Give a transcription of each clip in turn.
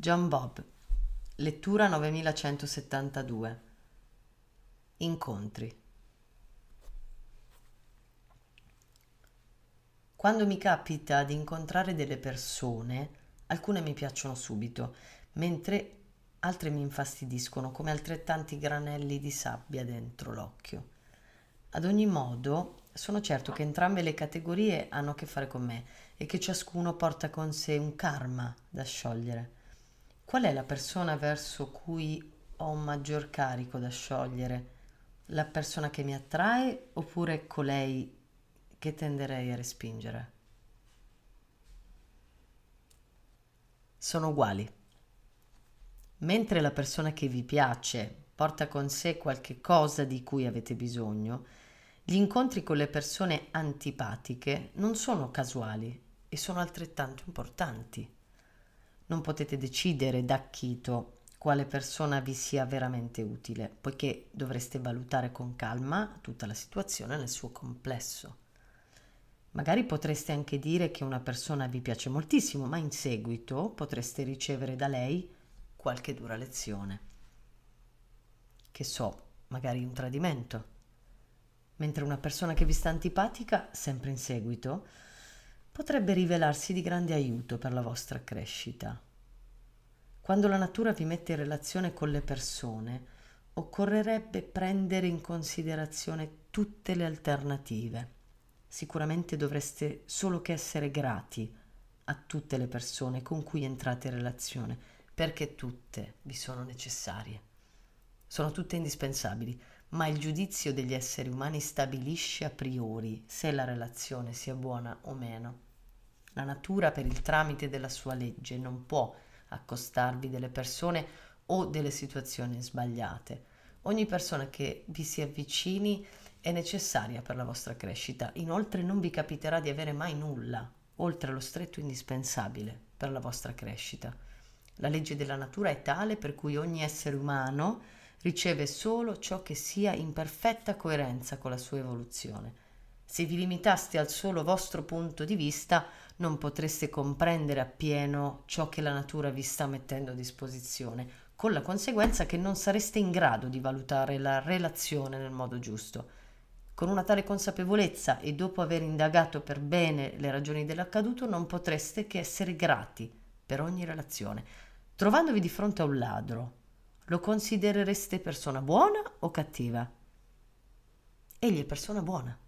John Bob, lettura 9172. Incontri. Quando mi capita di incontrare delle persone, alcune mi piacciono subito, mentre altre mi infastidiscono come altrettanti granelli di sabbia dentro l'occhio. Ad ogni modo, sono certo che entrambe le categorie hanno a che fare con me e che ciascuno porta con sé un karma da sciogliere. Qual è la persona verso cui ho un maggior carico da sciogliere? La persona che mi attrae oppure colei che tenderei a respingere? Sono uguali. Mentre la persona che vi piace porta con sé qualche cosa di cui avete bisogno, gli incontri con le persone antipatiche non sono casuali e sono altrettanto importanti non potete decidere da chito quale persona vi sia veramente utile, poiché dovreste valutare con calma tutta la situazione nel suo complesso. Magari potreste anche dire che una persona vi piace moltissimo, ma in seguito potreste ricevere da lei qualche dura lezione. Che so, magari un tradimento. Mentre una persona che vi sta antipatica, sempre in seguito, potrebbe rivelarsi di grande aiuto per la vostra crescita. Quando la natura vi mette in relazione con le persone, occorrerebbe prendere in considerazione tutte le alternative. Sicuramente dovreste solo che essere grati a tutte le persone con cui entrate in relazione, perché tutte vi sono necessarie. Sono tutte indispensabili, ma il giudizio degli esseri umani stabilisce a priori se la relazione sia buona o meno. La natura, per il tramite della sua legge, non può accostarvi delle persone o delle situazioni sbagliate. Ogni persona che vi si avvicini è necessaria per la vostra crescita. Inoltre non vi capiterà di avere mai nulla, oltre allo stretto indispensabile per la vostra crescita. La legge della natura è tale per cui ogni essere umano riceve solo ciò che sia in perfetta coerenza con la sua evoluzione. Se vi limitaste al solo vostro punto di vista, non potreste comprendere appieno ciò che la natura vi sta mettendo a disposizione, con la conseguenza che non sareste in grado di valutare la relazione nel modo giusto. Con una tale consapevolezza e dopo aver indagato per bene le ragioni dell'accaduto, non potreste che essere grati per ogni relazione. Trovandovi di fronte a un ladro, lo considerereste persona buona o cattiva? Egli è persona buona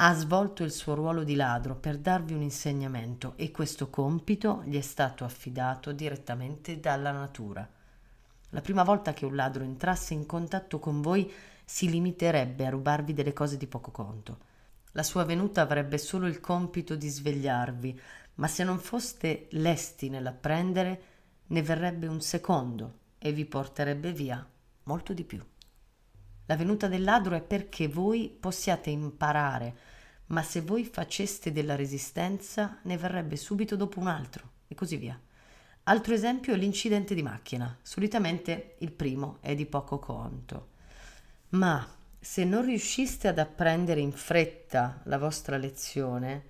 ha svolto il suo ruolo di ladro per darvi un insegnamento e questo compito gli è stato affidato direttamente dalla natura. La prima volta che un ladro entrasse in contatto con voi si limiterebbe a rubarvi delle cose di poco conto. La sua venuta avrebbe solo il compito di svegliarvi, ma se non foste lesti nell'apprendere, ne verrebbe un secondo e vi porterebbe via molto di più. La venuta del ladro è perché voi possiate imparare, ma se voi faceste della resistenza ne verrebbe subito dopo un altro e così via. Altro esempio è l'incidente di macchina. Solitamente il primo è di poco conto. Ma se non riusciste ad apprendere in fretta la vostra lezione,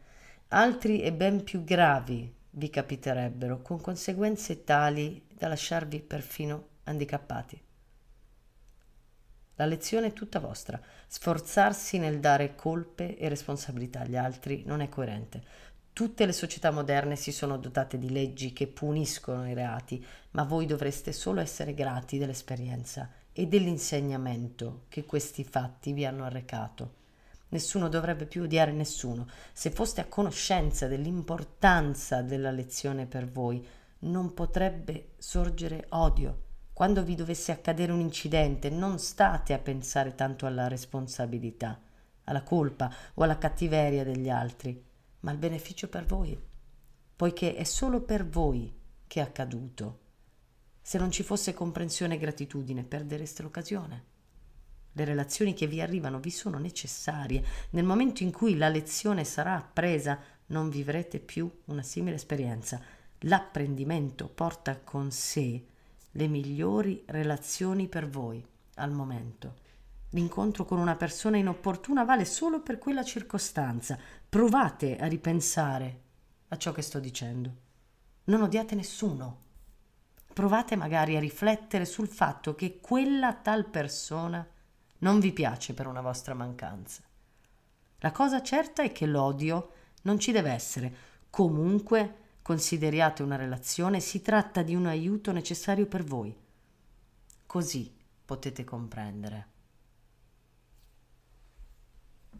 altri e ben più gravi vi capiterebbero, con conseguenze tali da lasciarvi perfino handicappati. La lezione è tutta vostra. Sforzarsi nel dare colpe e responsabilità agli altri non è coerente. Tutte le società moderne si sono dotate di leggi che puniscono i reati, ma voi dovreste solo essere grati dell'esperienza e dell'insegnamento che questi fatti vi hanno arrecato. Nessuno dovrebbe più odiare nessuno. Se foste a conoscenza dell'importanza della lezione per voi, non potrebbe sorgere odio quando vi dovesse accadere un incidente, non state a pensare tanto alla responsabilità, alla colpa o alla cattiveria degli altri, ma al beneficio per voi, poiché è solo per voi che è accaduto. Se non ci fosse comprensione e gratitudine, perdereste l'occasione. Le relazioni che vi arrivano vi sono necessarie. Nel momento in cui la lezione sarà appresa, non vivrete più una simile esperienza. L'apprendimento porta con sé le migliori relazioni per voi al momento. L'incontro con una persona inopportuna vale solo per quella circostanza. Provate a ripensare a ciò che sto dicendo. Non odiate nessuno. provate magari a riflettere sul fatto che quella tal persona non vi piace per una vostra mancanza. La cosa certa è che l'odio non ci deve essere. Comunque consideriate una relazione, si tratta di un aiuto necessario per voi. Così potete comprendere.